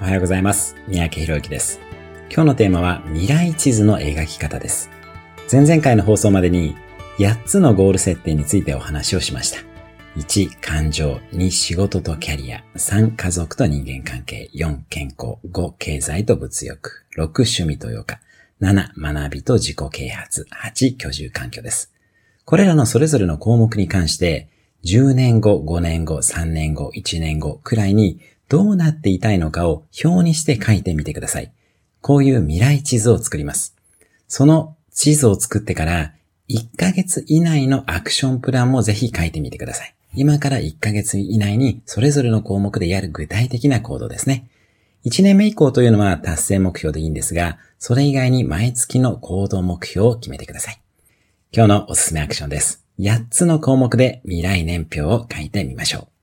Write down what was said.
おはようございます。三宅博之です。今日のテーマは未来地図の描き方です。前々回の放送までに8つのゴール設定についてお話をしました。1、感情。2、仕事とキャリア。3、家族と人間関係。4、健康。5、経済と物欲。6、趣味と余暇。7、学びと自己啓発。8、居住環境です。これらのそれぞれの項目に関して、10年後、5年後、3年後、1年後くらいにどうなっていたいのかを表にして書いてみてください。こういう未来地図を作ります。その地図を作ってから1ヶ月以内のアクションプランもぜひ書いてみてください。今から1ヶ月以内にそれぞれの項目でやる具体的な行動ですね。1年目以降というのは達成目標でいいんですが、それ以外に毎月の行動目標を決めてください。今日のおすすめアクションです。8つの項目で未来年表を書いてみましょう。